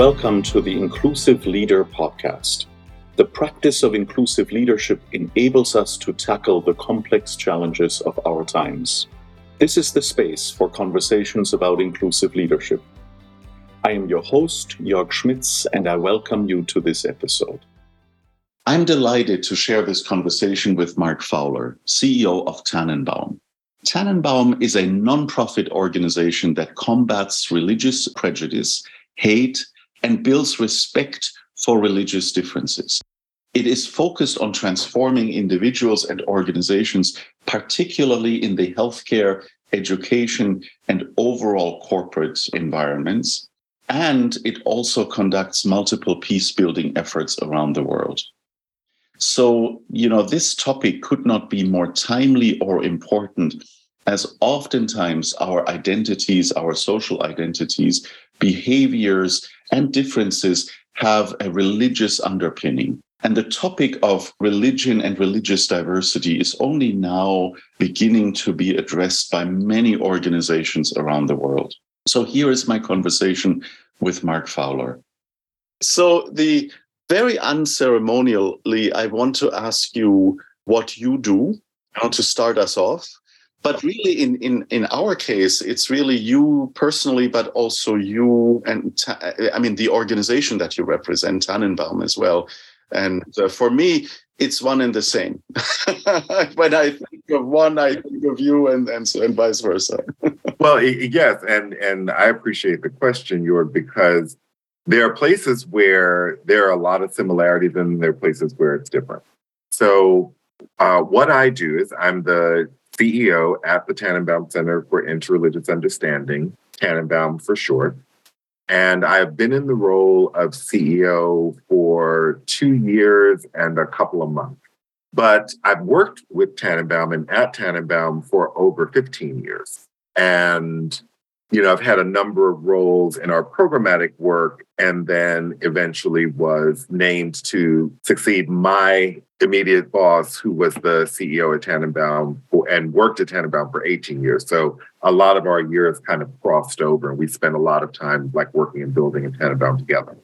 welcome to the Inclusive Leader podcast. The practice of inclusive leadership enables us to tackle the complex challenges of our times. This is the space for conversations about inclusive leadership. I am your host, Jörg Schmitz, and I welcome you to this episode. I'm delighted to share this conversation with Mark Fowler, CEO of Tanenbaum. Tanenbaum is a nonprofit organization that combats religious prejudice, hate, and builds respect for religious differences. It is focused on transforming individuals and organizations, particularly in the healthcare, education, and overall corporate environments. And it also conducts multiple peace building efforts around the world. So, you know, this topic could not be more timely or important as oftentimes our identities, our social identities, behaviors, and differences have a religious underpinning. And the topic of religion and religious diversity is only now beginning to be addressed by many organizations around the world. So here is my conversation with Mark Fowler. So the very unceremonially, I want to ask you what you do how to start us off. But really, in, in, in our case, it's really you personally, but also you and I mean, the organization that you represent, Tanenbaum, as well. And uh, for me, it's one and the same. when I think of one, I think of you, and and, so, and vice versa. well, yes, and and I appreciate the question, Jörg, because there are places where there are a lot of similarities and there are places where it's different. So, uh, what I do is I'm the CEO at the Tanenbaum Center for Interreligious Understanding, Tanenbaum for short. And I've been in the role of CEO for two years and a couple of months. But I've worked with Tanenbaum and at Tanenbaum for over 15 years. And you know, I've had a number of roles in our programmatic work and then eventually was named to succeed my immediate boss, who was the CEO at Tanenbaum and worked at Tanenbaum for 18 years. So a lot of our years kind of crossed over and we spent a lot of time like working and building at Tanenbaum together.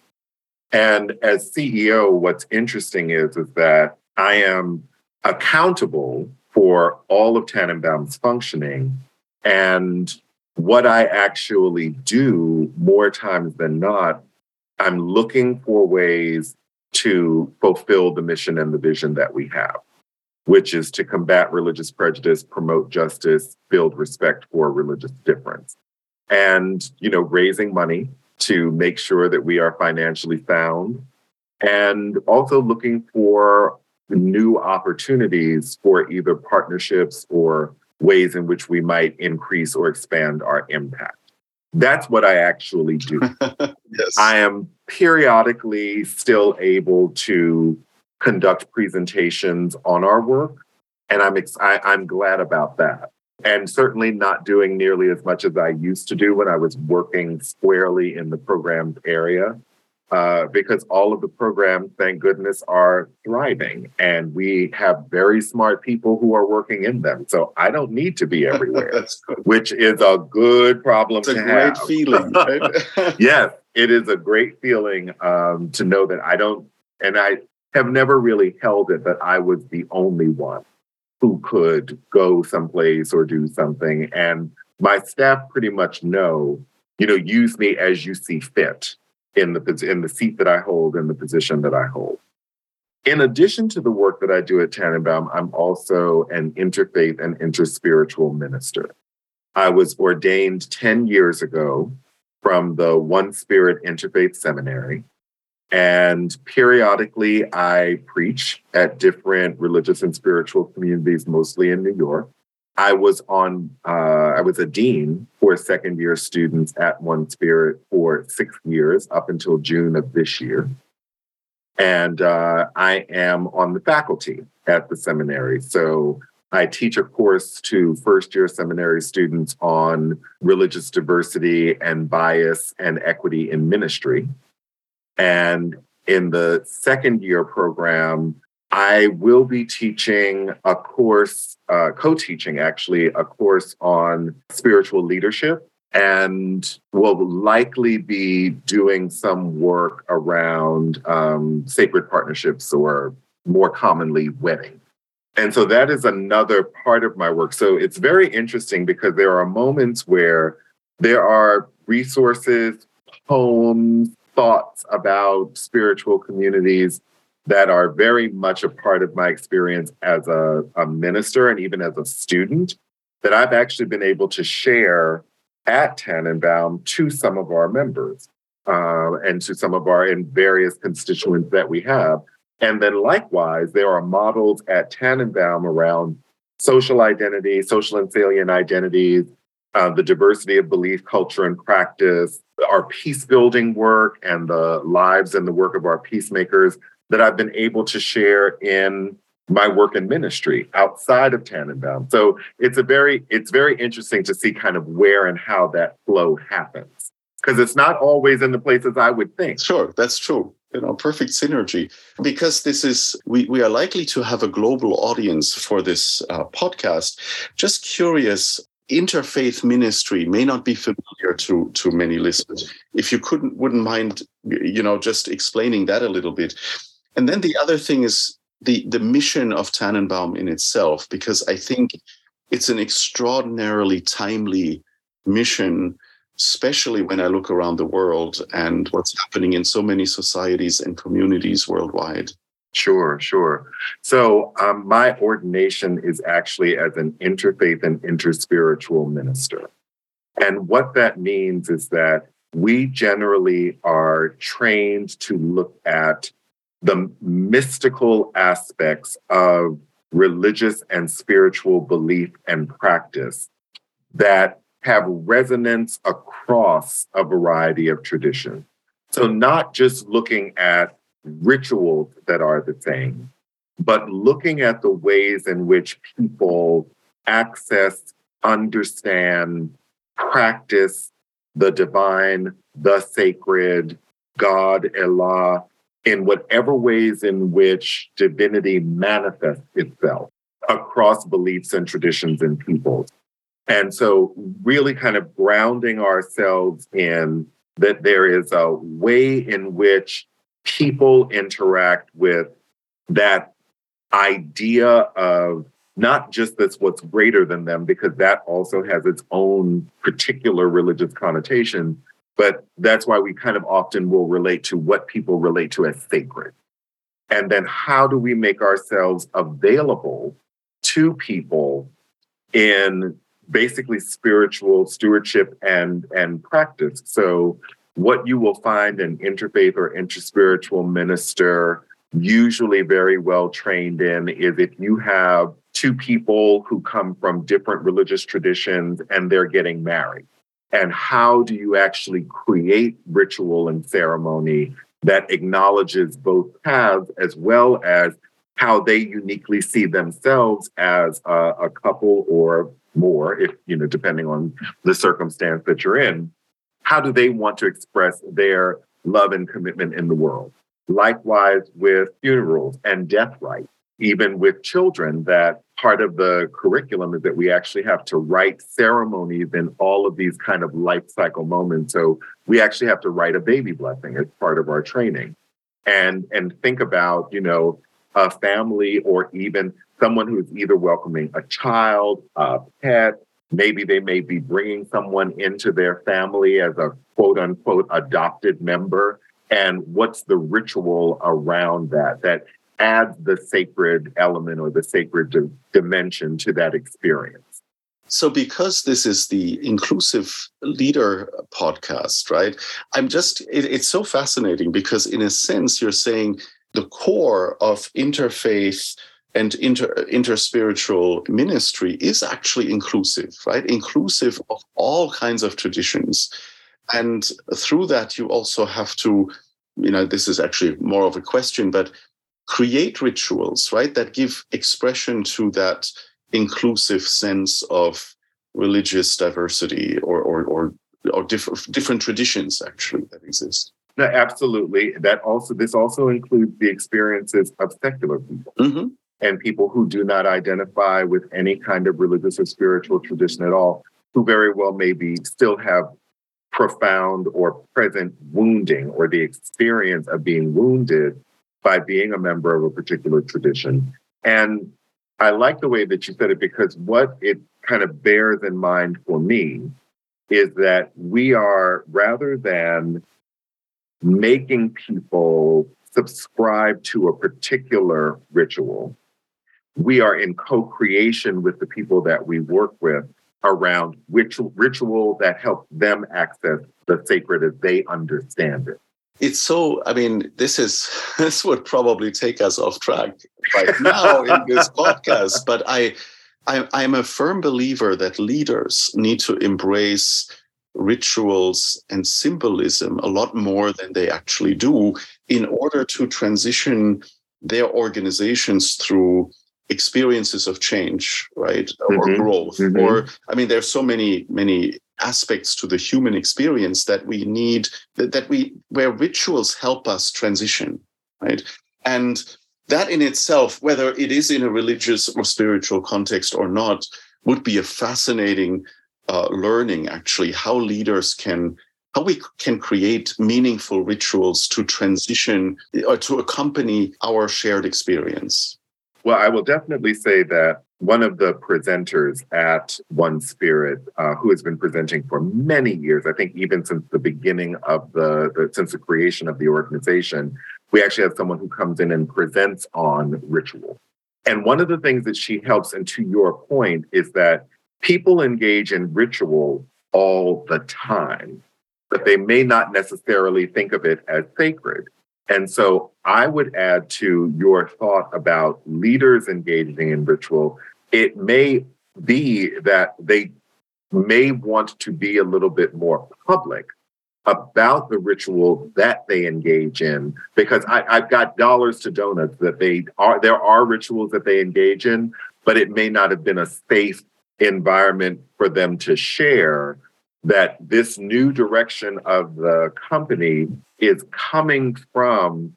And as CEO, what's interesting is, is that I am accountable for all of Tanenbaum's functioning and what I actually do more times than not, I'm looking for ways to fulfill the mission and the vision that we have, which is to combat religious prejudice, promote justice, build respect for religious difference. And, you know, raising money to make sure that we are financially sound and also looking for new opportunities for either partnerships or ways in which we might increase or expand our impact. That's what I actually do. yes. I am periodically still able to conduct presentations on our work, and I'm ex- I, I'm glad about that. And certainly not doing nearly as much as I used to do when I was working squarely in the program area uh, because all of the programs, thank goodness, are thriving. And we have very smart people who are working in them. So I don't need to be everywhere, which is a good problem it's to a have. great feeling. Right? yes, it is a great feeling um, to know that I don't, and I have never really held it that I was the only one who could go someplace or do something. And my staff pretty much know, you know, use me as you see fit in the in the seat that I hold in the position that I hold. In addition to the work that I do at Tanenbaum, I'm also an interfaith and interspiritual minister. I was ordained 10 years ago from the One Spirit Interfaith Seminary. And periodically, I preach at different religious and spiritual communities, mostly in New York. I was on, uh, I was a dean for second year students at One Spirit for six years up until June of this year. And uh, I am on the faculty at the seminary. So I teach a course to first year seminary students on religious diversity and bias and equity in ministry. And in the second year program, I will be teaching a course, uh, co teaching actually, a course on spiritual leadership and will likely be doing some work around um, sacred partnerships or more commonly wedding. And so that is another part of my work. So it's very interesting because there are moments where there are resources, poems, thoughts about spiritual communities that are very much a part of my experience as a, a minister and even as a student that I've actually been able to share at Tanenbaum to some of our members uh, and to some of our in various constituents that we have. And then likewise, there are models at Tanenbaum around social identity, social and salient identities, uh, the diversity of belief, culture, and practice, our peace building work, and the lives and the work of our peacemakers that I've been able to share in my work in ministry outside of Tanenbaum. So it's a very it's very interesting to see kind of where and how that flow happens because it's not always in the places I would think. Sure, that's true. You know, perfect synergy because this is we we are likely to have a global audience for this uh, podcast. Just curious. Interfaith ministry may not be familiar to to many listeners. If you couldn't wouldn't mind, you know, just explaining that a little bit. And then the other thing is the the mission of Tanenbaum in itself, because I think it's an extraordinarily timely mission, especially when I look around the world and what's happening in so many societies and communities worldwide. Sure, sure. So um, my ordination is actually as an interfaith and interspiritual minister. And what that means is that we generally are trained to look at the mystical aspects of religious and spiritual belief and practice that have resonance across a variety of traditions. So, not just looking at rituals that are the same, but looking at the ways in which people access, understand, practice the divine, the sacred, God, Allah, in whatever ways in which divinity manifests itself across beliefs and traditions and peoples. And so, really kind of grounding ourselves in that there is a way in which people interact with that idea of not just that's what's greater than them, because that also has its own particular religious connotation, but that's why we kind of often will relate to what people relate to as sacred. And then how do we make ourselves available to people in basically spiritual stewardship and, and practice? So, what you will find an interfaith or interspiritual minister usually very well trained in is if you have two people who come from different religious traditions and they're getting married and how do you actually create ritual and ceremony that acknowledges both paths as well as how they uniquely see themselves as a, a, couple or more if you know depending on the circumstance that you're in? How do they want to express their love and commitment in the world? Likewise with funerals and death rites even with children that part of the curriculum is that we actually have to write ceremonies in all of these kind of life cycle moments. So we actually have to write a baby blessing as part of our training. And and think about you know a family or even someone who's either welcoming a child a pet maybe they may be bringing someone into their family as a quote unquote adopted member. And what's the ritual around that that adds the sacred element or the sacred di- dimension to that experience. So, because this is the inclusive leader podcast, right? I'm just, it, it's so fascinating because, in a sense, you're saying the core of interfaith and inter interspiritual ministry is actually inclusive, right? Inclusive of all kinds of traditions. And through that, you also have to, you know, this is actually more of a question, but create rituals, right, that give expression to that inclusive sense of religious diversity or or or, or different different traditions actually that exist. No, absolutely. That also this also includes the experiences of secular people mm-hmm. and people who do not identify with any kind of religious or spiritual tradition at all. who very well maybe still have profound or present wounding or the experience of being wounded by being a member of a particular tradition. And I like the way that you said it because what it kind of bears in mind for me is that we are, rather than making people subscribe to a particular ritual, we are in co creation with the people that we work with around ritual, ritual that helps them access the sacred as they understand it. It's so, I mean, this is, this would probably take us off track right now in this podcast, but I, I, I'm a firm believer that leaders need to embrace rituals and symbolism a lot more than they actually do in order to transition their organizations through experiences of change right mm-hmm. or growth mm-hmm. or i mean there's so many many aspects to the human experience that we need that, that we where rituals help us transition right? And that in itself whether it is in a religious or spiritual context or not would be a fascinating uh, learning actually how leaders can how we can create meaningful rituals to transition or to accompany our shared experience. Well, I will definitely say that one of the presenters at One Spirit, uh, who has been presenting for many years, I think even since the beginning of the, the, since the creation of the organization, we actually have someone who comes in and presents on ritual. And one of the things that she helps, and to your point, is that people engage in ritual all the time, but they may not necessarily think of it as sacred. And so I would add to your thought about leaders engaging in ritual, it may be that they may want to be a little bit more public about the ritual that they engage in because I, have got dollars to donuts that they are there are rituals that they engage in but it may not have been a safe environment for them to share that this new direction of the company is coming from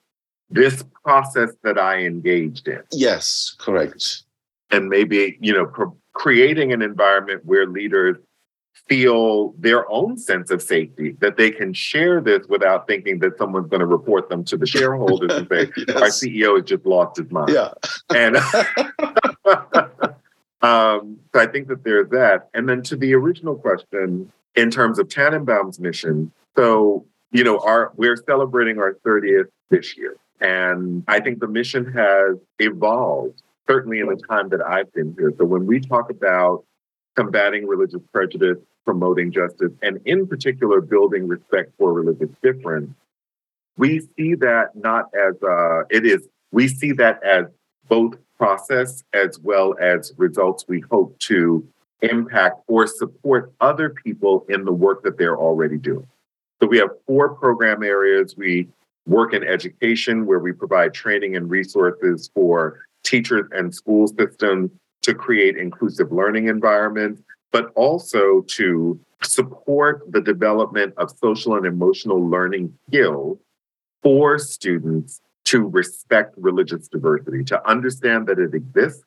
this process that I engaged in. Yes, correct. And maybe, you know, pro- creating an environment where leaders feel their own sense of safety, that they can share this without thinking that someone's going to report them to the shareholders and say, yes. our CEO has just lost his mind. Yeah. And um, so I think that there's that. And then to the original question, in terms of Tanenbaum's mission. So, you know, our we're celebrating our 30th this year. And I think the mission has evolved, certainly in the time that I've been here. So when we talk about combating religious prejudice, promoting justice, and in particular building respect for religious difference, we see that not as uh, it is, we see that as both process as well as results we hope to impact or support other people in the work that they're already doing. So we have four program areas. We work in education, where we provide training and resources for teachers and school systems to create inclusive learning environments, but also to support the development of social and emotional learning skills for students to respect religious diversity, to understand that it exists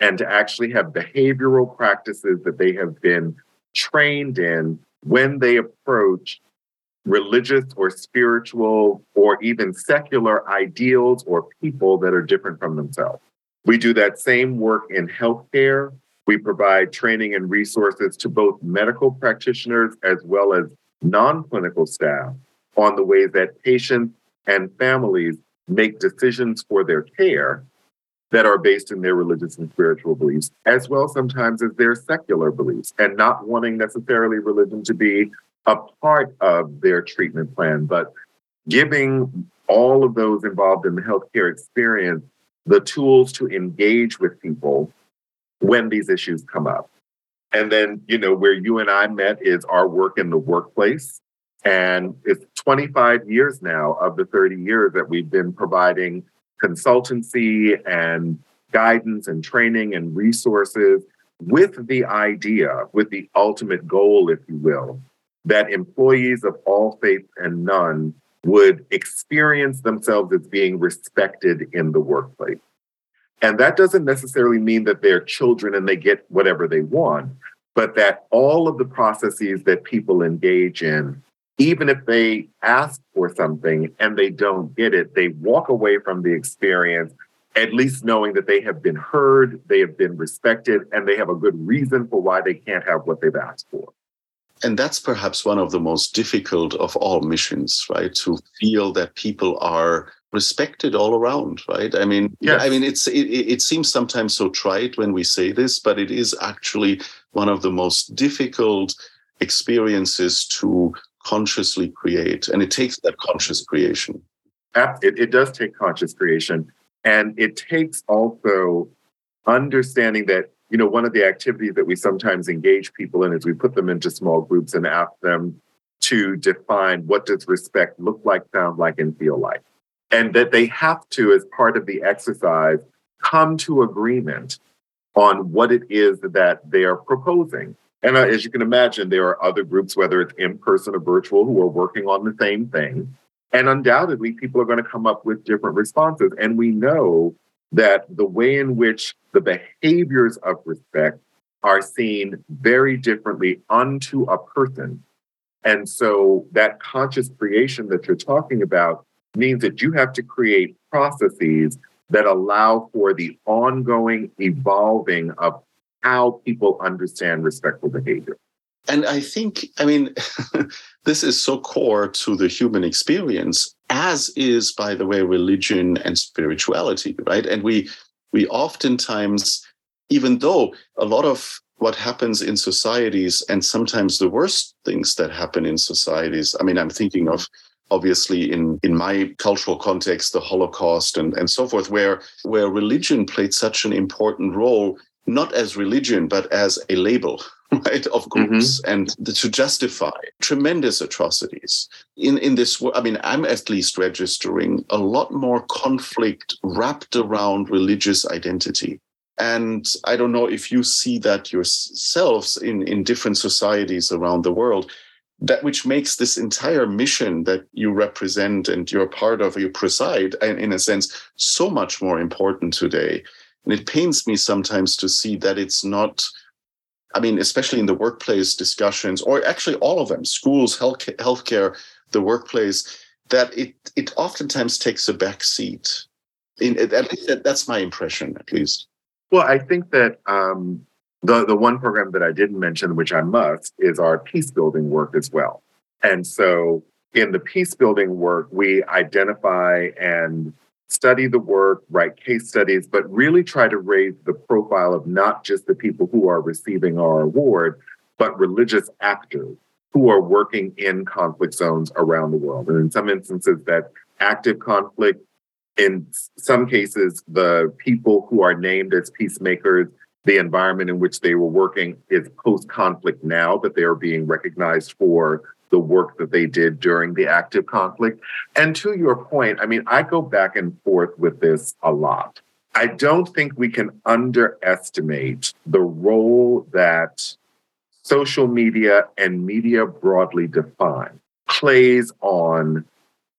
and to actually have behavioral practices that they have been trained in when they approach religious or spiritual or even secular ideals or people that are different from themselves. We do that same work in healthcare. We provide training and resources to both medical practitioners as well as non clinical staff on the ways that patients and families make decisions for their care that are based in their religious and spiritual beliefs, as well sometimes as their secular beliefs, and not wanting necessarily religion to be a part of their treatment plan, but giving all of those involved in the healthcare experience the tools to engage with people when these issues come up. And then, you know, where you and I met is our work in the workplace. And it's 25 years now of the 30 years that we've been providing consultancy and guidance and training and resources with the idea, with the ultimate goal, if you will, that employees of all faiths and none would experience themselves as being respected in the workplace. And that doesn't necessarily mean that they're children and they get whatever they want, but that all of the processes that people engage in, even if they ask for something and they don't get it, they walk away from the experience at least knowing that they have been heard, they have been respected, and they have a good reason for why they can't have what they've asked for. And that's perhaps one of the most difficult of all missions, right? To feel that people are respected all around, right? I mean, yes. I mean, it's it, it seems sometimes so trite when we say this, but it is actually one of the most difficult experiences to consciously create, and it takes that conscious creation. It, it does take conscious creation, and it takes also understanding that you know one of the activities that we sometimes engage people in is we put them into small groups and ask them to define what does respect look like, sound like, and feel like and that they have to, as part of the exercise, come to agreement on what it is that they are proposing. And uh, as you can imagine, there are other groups, whether it's in person or virtual, who are working on the same thing. And undoubtedly, people are going to come up with different responses. And we know that the way in which the behaviors of respect are seen very differently unto a person. And so that conscious creation that you're talking about means that you have to create processes that allow for the ongoing evolving of how people understand respectful behavior. And I think, I mean, this is so core to the human experience, as is, by the way, religion and spirituality, right? And we we oftentimes, even though a lot of what happens in societies and sometimes the worst things that happen in societies, I mean, I'm thinking of obviously in, in my cultural context, the Holocaust and, and so forth, where, where religion played such an important role, not as religion, but as a label. Right, of groups mm-hmm. and to justify tremendous atrocities in in this. World, I mean, I'm at least registering a lot more conflict wrapped around religious identity and I don't know if you see that yourselves in, in different societies around the world that which makes this entire mission that you represent and you're part of, you preside, and in a sense, so much more important today. And it pains me sometimes to see that it's not. I mean, especially in the workplace discussions, or actually all of them, schools, health healthcare, the workplace, that it it oftentimes takes a back seat. In, at least that's my impression, at least. Well, I think that um, the, the one program that I didn't mention, which I must, is our peace building work as well. And so in the peace building work, we identify and study the work, write case studies, but really try to raise the profile of not just the people who are receiving our award, but religious actors who are working in conflict zones around the world. And in some instances, that active conflict. In some cases, the people who are named as peacemakers the environment in which they were working is post conflict now, but they are being recognized for the work that they did during the active conflict. And to your point, I mean, I go back and forth with this a lot. I don't think we can underestimate the role that social media and media broadly defined plays on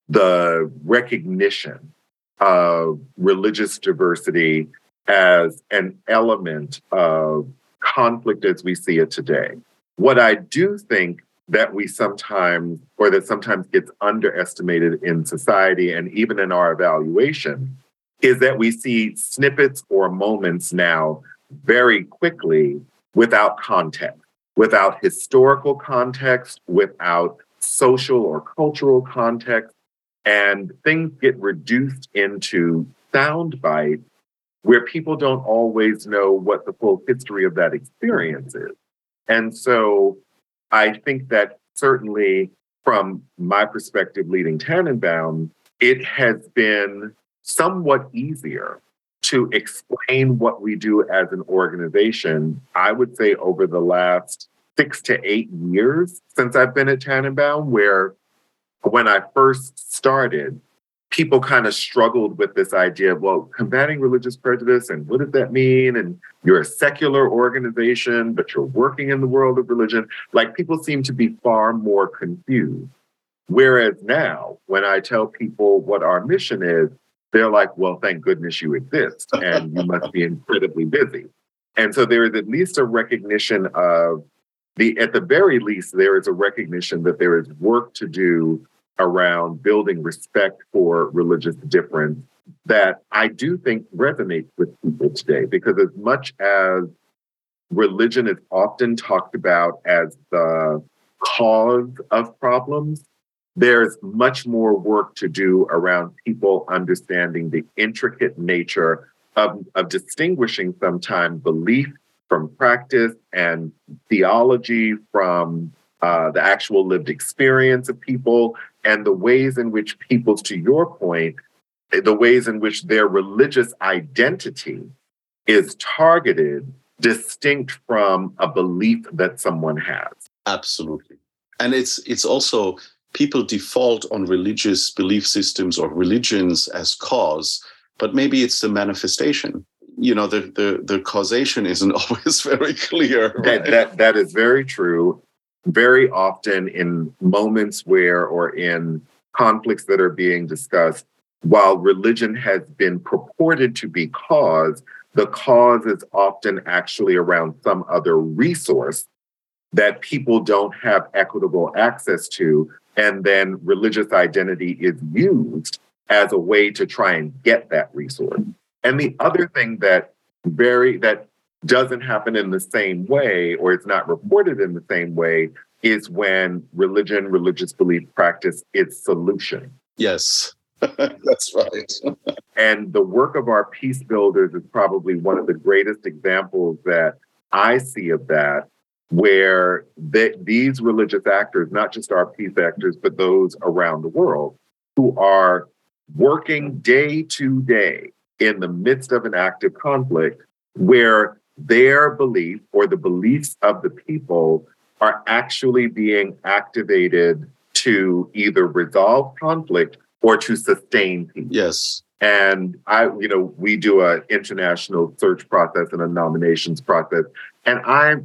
the recognition of religious diversity as an element of conflict as we see it today. What I do think that we sometimes, or that sometimes gets underestimated in society and even in our evaluation, is that we see snippets or moments now very quickly without context, without historical context, without social or cultural context. And things get reduced into sound bites where people don't always know what the full history of that experience is. And so I think that certainly from my perspective leading Tanenbaum, it has been somewhat easier to explain what we do as an organization, I would say over the last six to eight years since I've been at Tanenbaum, where when I first started, people kind of struggled with this idea of, well, combating religious prejudice and what does that mean? And you're a secular organization, but you're working in the world of religion. Like people seem to be far more confused. Whereas now, when I tell people what our mission is, they're like, well, thank goodness you exist and you must be incredibly busy. And so there is at least a recognition of the, at the very least, there is a recognition that there is work to do around building respect for religious difference that I do think resonates with people today. Because as much as religion is often talked about as the cause of problems, there's much more work to do around people understanding the intricate nature of, of distinguishing sometimes belief from practice and theology from uh, the actual lived experience of people and the ways in which people, to your point, the ways in which their religious identity is targeted distinct from a belief that someone has. Absolutely. And it's it's also people default on religious belief systems or religions as cause, but maybe it's the manifestation. You know, the the, the causation isn't always very clear. Right? That, that that is very true. Very often in moments where or in conflicts that are being discussed, while religion has been purported to be cause, the cause is often actually around some other resource that people don't have equitable access to. And then religious identity is used as a way to try and get that resource. And the other thing that very that doesn't happen in the same way or it's not reported in the same way is when religion, religious belief practice is solution. Yes. That's right. and the work of our peace builders is probably one of the greatest examples that I see of that, where they, these religious actors, not just our peace actors, but those around the world, who are working day to day in the midst of an active conflict, where their belief or the beliefs of the people are actually being activated to either resolve conflict or to sustain peace. Yes. And I, you know, we do an international search process and a nominations process. And I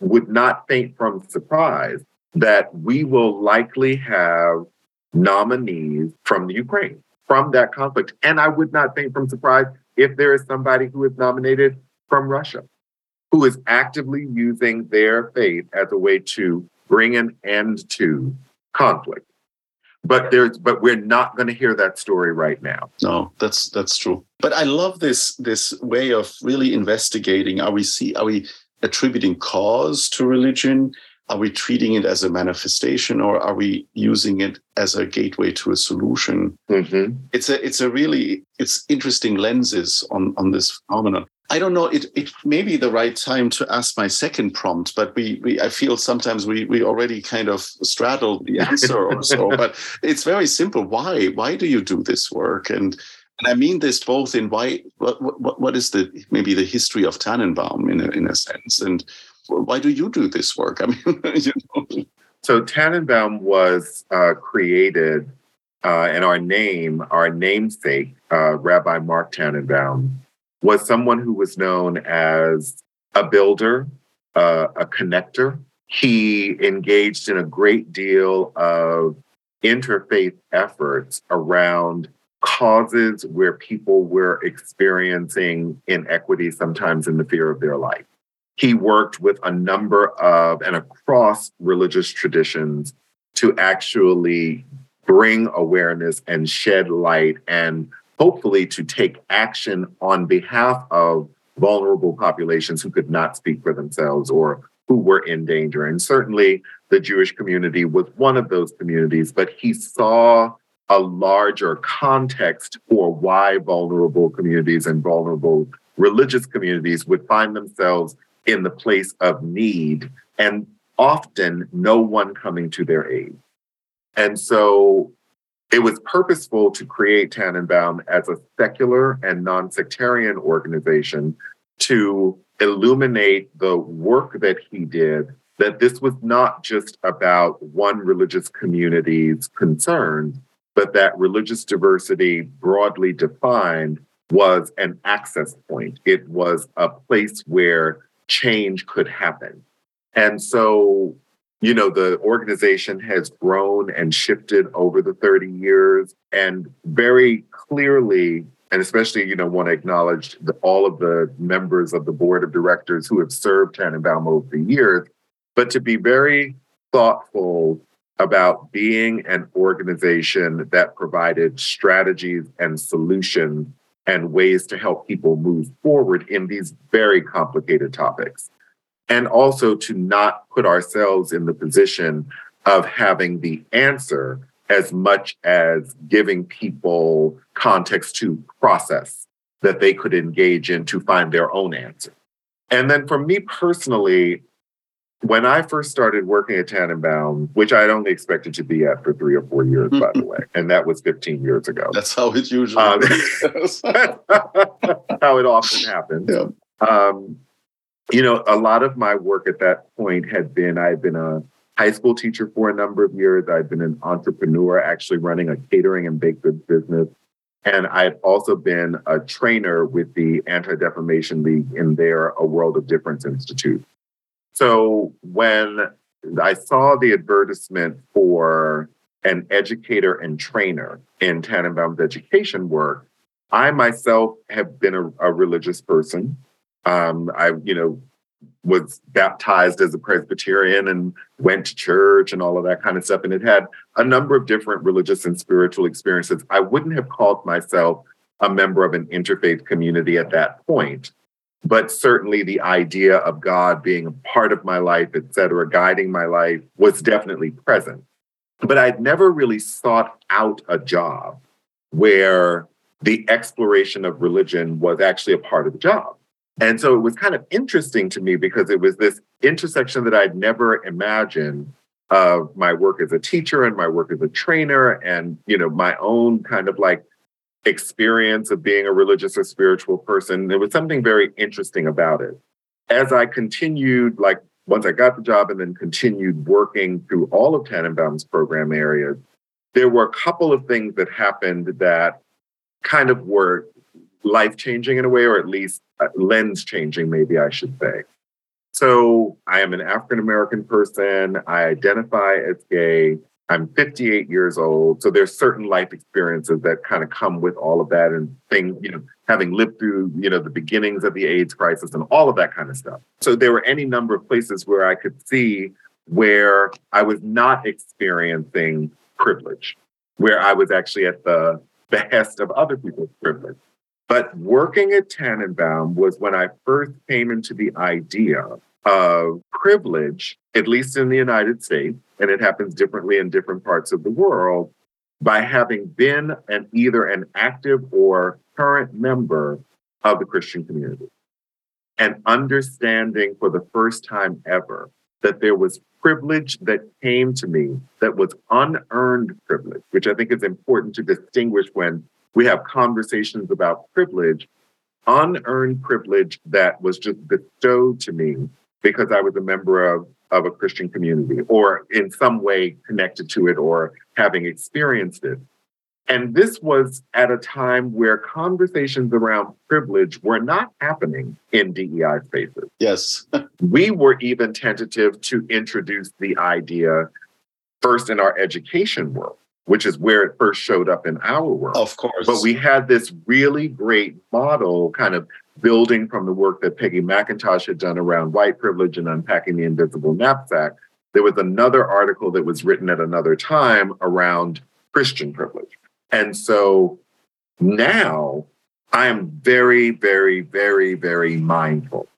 would not think from surprise that we will likely have nominees from the Ukraine, from that conflict. And I would not think from surprise if there is somebody who is nominated from Russia, who is actively using their faith as a way to bring an end to conflict. But there's but we're not going to hear that story right now. No that's that's true. But i love this this way of really investigating. Are we see are we attributing cause to religion? Are we treating it as a manifestation or are we using it as a gateway to a solution? Mm-hmm. it's a it's a really it's interesting lenses on on this phenomenon I don't know. It it may be the right time to ask my second prompt, but we, we I feel sometimes we we already kind of straddled the answer or so. But it's very simple. Why why do you do this work? And and I mean this both in why what what, what is the maybe the history of Tanenbaum in a, in a sense, and why do you do this work? I mean, you know. So Tanenbaum was uh, created, uh, and our name, our namesake, uh, Rabbi Marc Tanenbaum was someone who was known as a builder, uh, a connector. He engaged in a great deal of interfaith efforts around causes where people were experiencing inequity, sometimes in the fear of their life. He worked with a number of and across religious traditions to actually bring awareness and shed light and hopefully to take action on behalf of vulnerable populations who could not speak for themselves or who were in danger. And certainly the Jewish community was one of those communities, but he saw a larger context for why vulnerable communities and vulnerable religious communities would find themselves in the place of need and often no one coming to their aid. And so it was purposeful to create Tanenbaum as a secular and non sectarian organization to illuminate the work that he did, that this was not just about one religious community's concerns, but that religious diversity, broadly defined, was an access point. It was a place where change could happen. And so you know, the organization has grown and shifted over the 30 years. And very clearly, and especially, you know, want to acknowledge the, all of the members of the board of directors who have served Tanenbaum over the years, but to be very thoughtful about being an organization that provided strategies and solutions and ways to help people move forward in these very complicated topics. And also to not put ourselves in the position of having the answer as much as giving people context to process that they could engage in to find their own answer. And then for me personally, when I first started working at Tanenbaum, which I'd only expected to be at for three or four years, by the way, and that was 15 years ago. That's how it usually um, how it often happens. Yeah. Um, you know, a lot of my work at that point had been I had been a high school teacher for a number of years. I'd been an entrepreneur, actually running a catering and baked goods business. And I'd also been a trainer with the Anti Defamation League in their A World of Difference Institute. So when I saw the advertisement for an educator and trainer in Tanenbaum's education work, I myself have been a, a religious person. Um, I, you know, was baptized as a Presbyterian and went to church and all of that kind of stuff. And it had a number of different religious and spiritual experiences. I wouldn't have called myself a member of an interfaith community at that point but certainly the idea of God being a part of my life, et cetera, guiding my life was definitely present. But I'd never really sought out a job where the exploration of religion was actually a part of the job. And so it was kind of interesting to me because it was this intersection that I'd never imagined of my work as a teacher and my work as a trainer and you know my own kind of like experience of being a religious or spiritual person. There was something very interesting about it. As I continued, like once I got the job and then continued working through all of Tanenbaum's program areas, there were a couple of things that happened that kind of were life changing in a way, or at least uh, lens changing, maybe I should say. So I am an African American person. I identify as gay. I'm 58 years old. So there's certain life experiences that kind of come with all of that and things, you know, having lived through, you know, the beginnings of the AIDS crisis and all of that kind of stuff. So there were any number of places where I could see where I was not experiencing privilege, where I was actually at the behest of other people's privilege. But working at Tanenbaum was when I first came into the idea of privilege, at least in the United States, and it happens differently in different parts of the world, by having been an either an active or current member of the Christian community. And understanding for the first time ever that there was privilege that came to me that was unearned privilege, which I think is important to distinguish when we have conversations about privilege, unearned privilege that was just bestowed to me because I was a member of, of a Christian community or in some way connected to it or having experienced it. And this was at a time where conversations around privilege were not happening in DEI spaces. Yes. we were even tentative to introduce the idea first in our education world, which is where it first showed up in our work. Of course. But we had this really great model kind of building from the work that Peggy McIntosh had done around white privilege and unpacking the invisible knapsack, there was another article that was written at another time around Christian privilege. And so now I am very, very, very, very mindful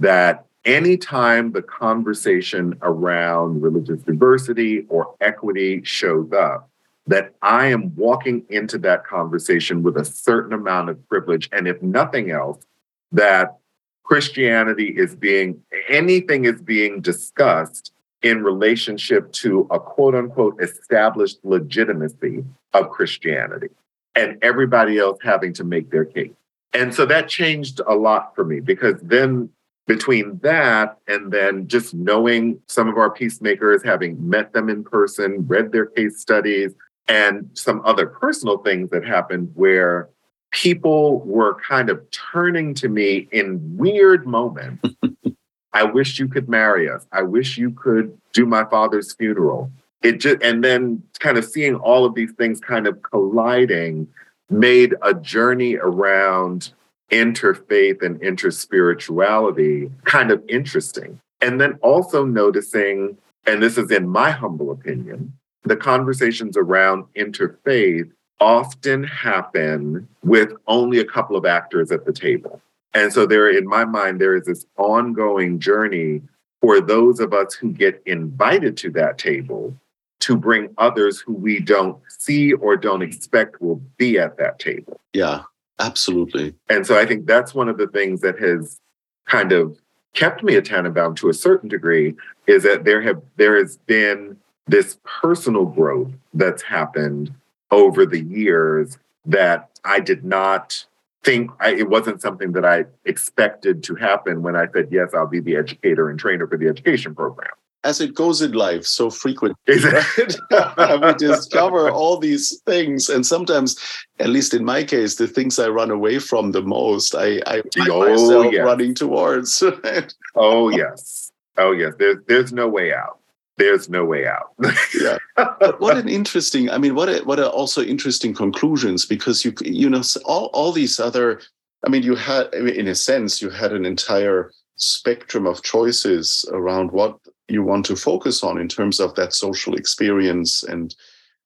that anytime the conversation around religious diversity or equity shows up, that I am walking into that conversation with a certain amount of privilege. And if nothing else, that Christianity is being, anything is being discussed in relationship to a quote unquote established legitimacy of Christianity and everybody else having to make their case. And so that changed a lot for me because then between that and then just knowing some of our peacemakers, having met them in person, read their case studies, and some other personal things that happened where people were kind of turning to me in weird moments. I wish you could marry us. I wish you could do my father's funeral. It just and then kind of seeing all of these things kind of colliding made a journey around interfaith and interspirituality kind of interesting. And then also noticing, and this is in my humble opinion, the conversations around interfaith often happen with only a couple of actors at the table. And so there, in my mind, there is this ongoing journey for those of us who get invited to that table to bring others who we don't see or don't expect will be at that table. Yeah, absolutely. And so I think that's one of the things that has kind of kept me at Tanenbaum to a certain degree is that there have there has been this personal growth that's happened over the years that I did not think I, it wasn't something that I expected to happen when I said, yes, I'll be the educator and trainer for the education program. As it goes in life so frequently, right? we discover all these things. And sometimes, at least in my case, the things I run away from the most, I, I find oh, myself yes. running towards. oh, yes. Oh, yes. There's, there's no way out there's no way out. yeah. But what an interesting, I mean, what a, what are also interesting conclusions because you you know all all these other, I mean, you had in a sense you had an entire spectrum of choices around what you want to focus on in terms of that social experience and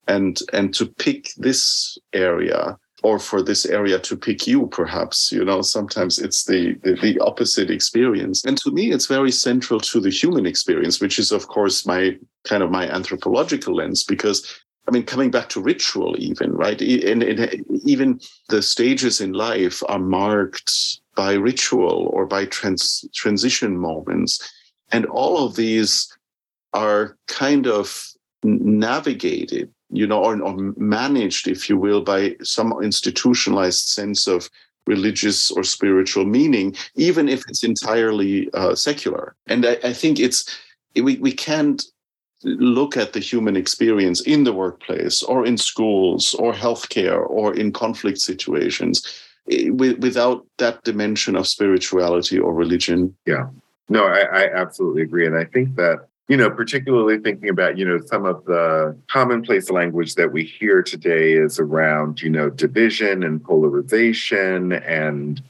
and and to pick this area or for this area to pick you perhaps you know sometimes it's the, the, the opposite experience. And to me it's very central to the human experience which is of course my kind of my anthropological lens because I mean, coming back to ritual, even right, and, and, even the stages in life are marked by ritual or by trans, transition moments, and all of these are kind of navigated you know, or, or managed, if you will, by some institutionalized sense of religious or spiritual meaning, even if it's entirely uh, secular. And I, I, think it's we we can't look at the human experience in the workplace or in schools or healthcare or in conflict situations eh, without that dimension of spirituality or religion. Yeah. No, I, I absolutely agree. And I think that you know, particularly thinking about, you know, some of the commonplace language that we hear today is around, you know, division and polarization. And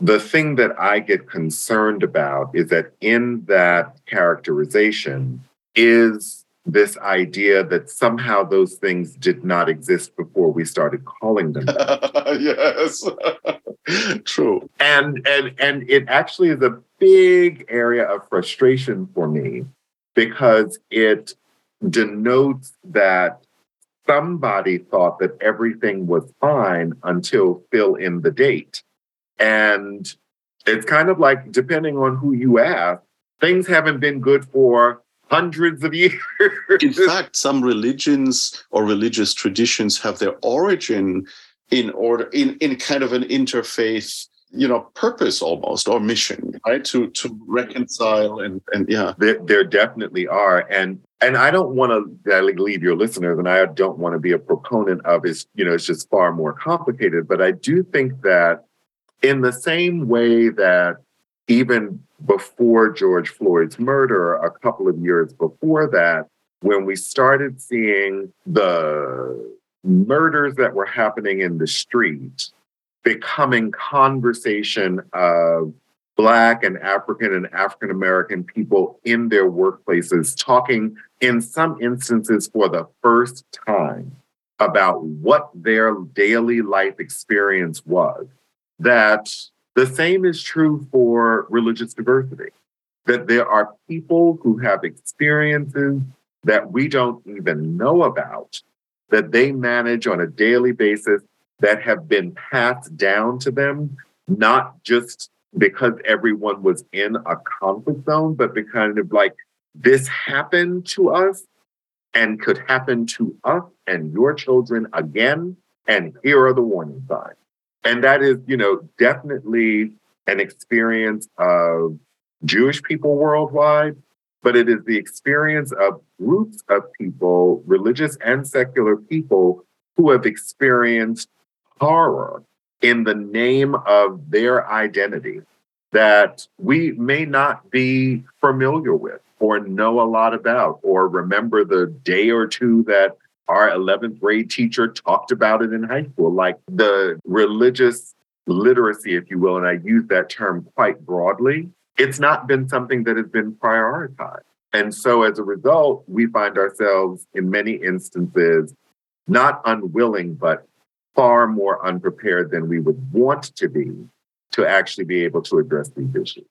the thing that I get concerned about is that in that characterization is this idea that somehow those things did not exist before we started calling them. Yes. True. And and and it actually is a big area of frustration for me because it denotes that somebody thought that everything was fine until fill in the date. And it's kind of like, depending on who you ask, things haven't been good for hundreds of years. in fact, some religions or religious traditions have their origin in order in, in kind of an interfaith you know purpose almost or mission right? To to reconcile and and yeah. There, there definitely are. And and i don't want to leave your listeners and i don't want to be a proponent of it's you know it's just far more complicated but i do think that in the same way that even before george floyd's murder a couple of years before that when we started seeing the murders that were happening in the street becoming conversation of Black and African and African American people in their workplaces talking, in some instances, for the first time about what their daily life experience was. That the same is true for religious diversity, that there are people who have experiences that we don't even know about, that they manage on a daily basis that have been passed down to them, not just because everyone was in a conflict zone, but because of like this happened to us and could happen to us and your children again. And here are the warning signs. And that is, you know, definitely an experience of Jewish people worldwide, but it is the experience of groups of people, religious and secular people, who have experienced horror in the name of their identity that we may not be familiar with or know a lot about or remember the day or two that our 11th grade teacher talked about it in high school, like the religious literacy, if you will, and I use that term quite broadly, it's not been something that has been prioritized. And so as a result, we find ourselves in many instances not unwilling, but far more unprepared than we would want to be to actually be able to address these issues.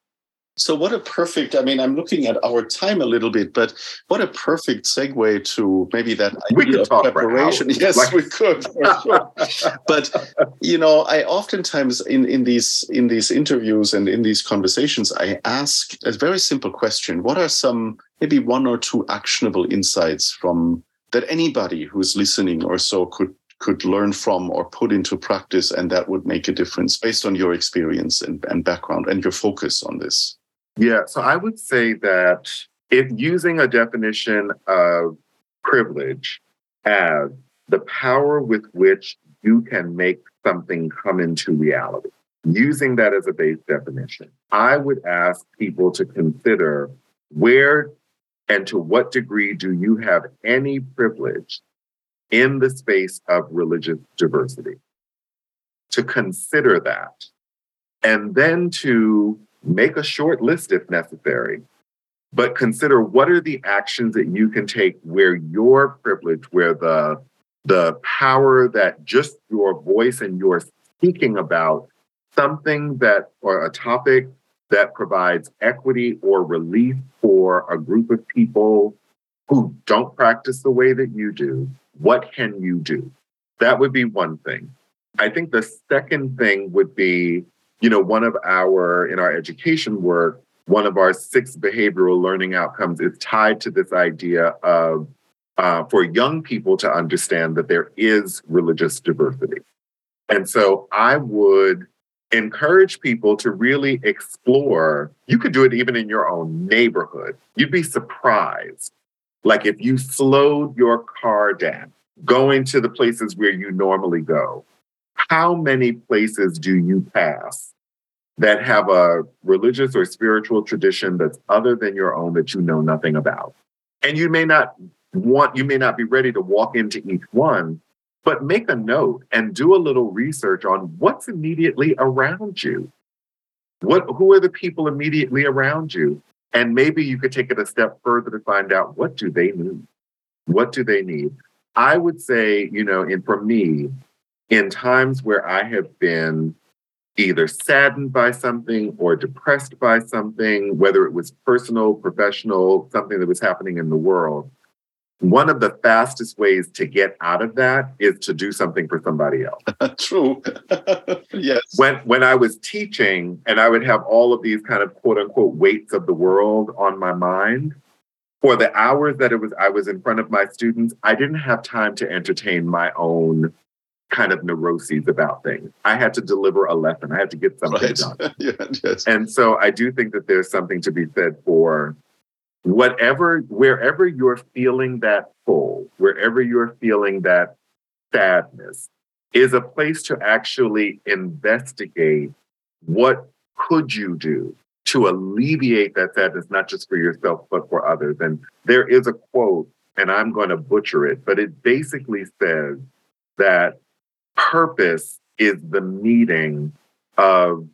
So, what a perfect, I mean, I'm looking at our time a little bit, but what a perfect segue to maybe that we idea of preparation. Yes, like... we could. Sure. but, you know, I oftentimes in, in these in these interviews and in these conversations, I ask a very simple question. What are some maybe one or two actionable insights from that anybody who's listening or so could could learn from or put into practice and that would make a difference based on your experience and, and background and your focus on this. Yeah so i would say that if using a definition of privilege as the power with which you can make something come into reality using that as a base definition i would ask people to consider where and to what degree do you have any privilege in the space of religious diversity? To consider that, and then to make a short list if necessary, but consider what are the actions that you can take where your privilege, where the the power that just your voice and your speaking about something that or a topic that provides equity or relief for a group of people who don't practice the way that you do, what can you do? That would be one thing. I think the second thing would be, you know, one of our, in our education work, one of our six behavioral learning outcomes is tied to this idea of uh, for young people to understand that there is religious diversity. And so I would encourage people to really explore. You could do it even in your own neighborhood. You'd be surprised. Like if you slowed your car down, going to the places where you normally go, how many places do you pass that have a religious or spiritual tradition that's other than your own that you know nothing about? And you may not want, you may not be ready to walk into each one, but make a note and do a little research on what's immediately around you. What who are the people immediately around you? And maybe you could take it a step further to find out what do they need? What do they need? I would say, you know, and for me, in times where I have been either saddened by something or depressed by something, whether it was personal, professional, something that was happening in the world, one of the fastest ways to get out of that is to do something for somebody else. True. yes. When when I was teaching and I would have all of these kind of quote unquote weights of the world on my mind, for the hours that it was I was in front of my students, I didn't have time to entertain my own kind of neuroses about things. I had to deliver a lesson. I had to get something right. done. yeah, yes. And so I do think that there's something to be said for whatever, wherever you're feeling that pull, wherever you're feeling that sadness, is a place to actually investigate what could you do to alleviate that sadness, not just for yourself, but for others. And there is a quote, and I'm going to butcher it, but it basically says that purpose is the meeting of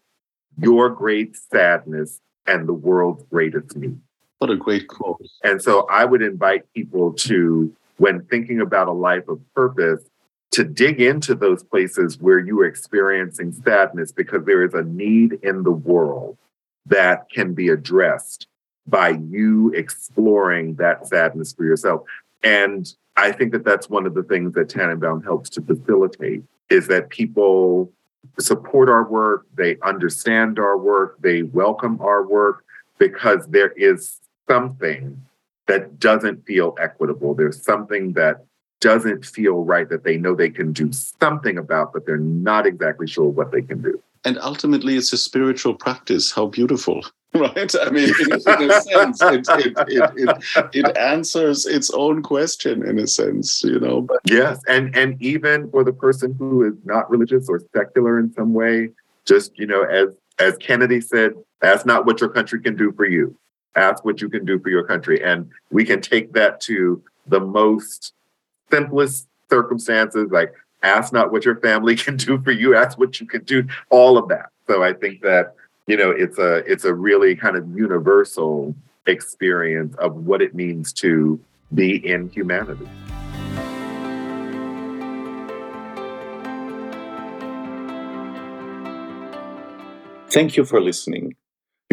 your great sadness and the world's greatest need. What a great quote. And so I would invite people to, when thinking about a life of purpose, to dig into those places where you are experiencing sadness because there is a need in the world that can be addressed by you exploring that sadness for yourself. And I think that that's one of the things that Tanenbaum helps to facilitate is that people support our work, they understand our work, they welcome our work because there is something that doesn't feel equitable. There's something that doesn't feel right that they know they can do something about, but they're not exactly sure what they can do. And ultimately, it's a spiritual practice. How beautiful, right? I mean, in, in a sense, it, it, it, it, answers its own question in a sense, you know. But yes, and and even for the person who is not religious or secular in some way, just you know, as as Kennedy said, that's not what your country can do for you ask what you can do for your country. And we can take that to the most simplest circumstances, like ask not what your family can do for you, ask what you can do, all of that. So I think that, you know, it's a it's a really kind of universal experience of what it means to be in humanity. Thank you for listening.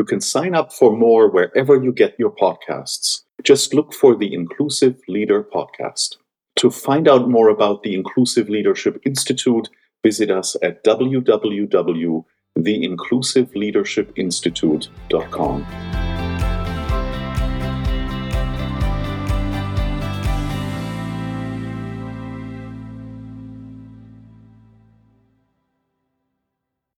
You can sign up for more wherever you get your podcasts. Just look for the Inclusive Leader podcast. To find out more about the Inclusive Leadership Institute, visit us at www.theinclusiveleadershipinstitute.com.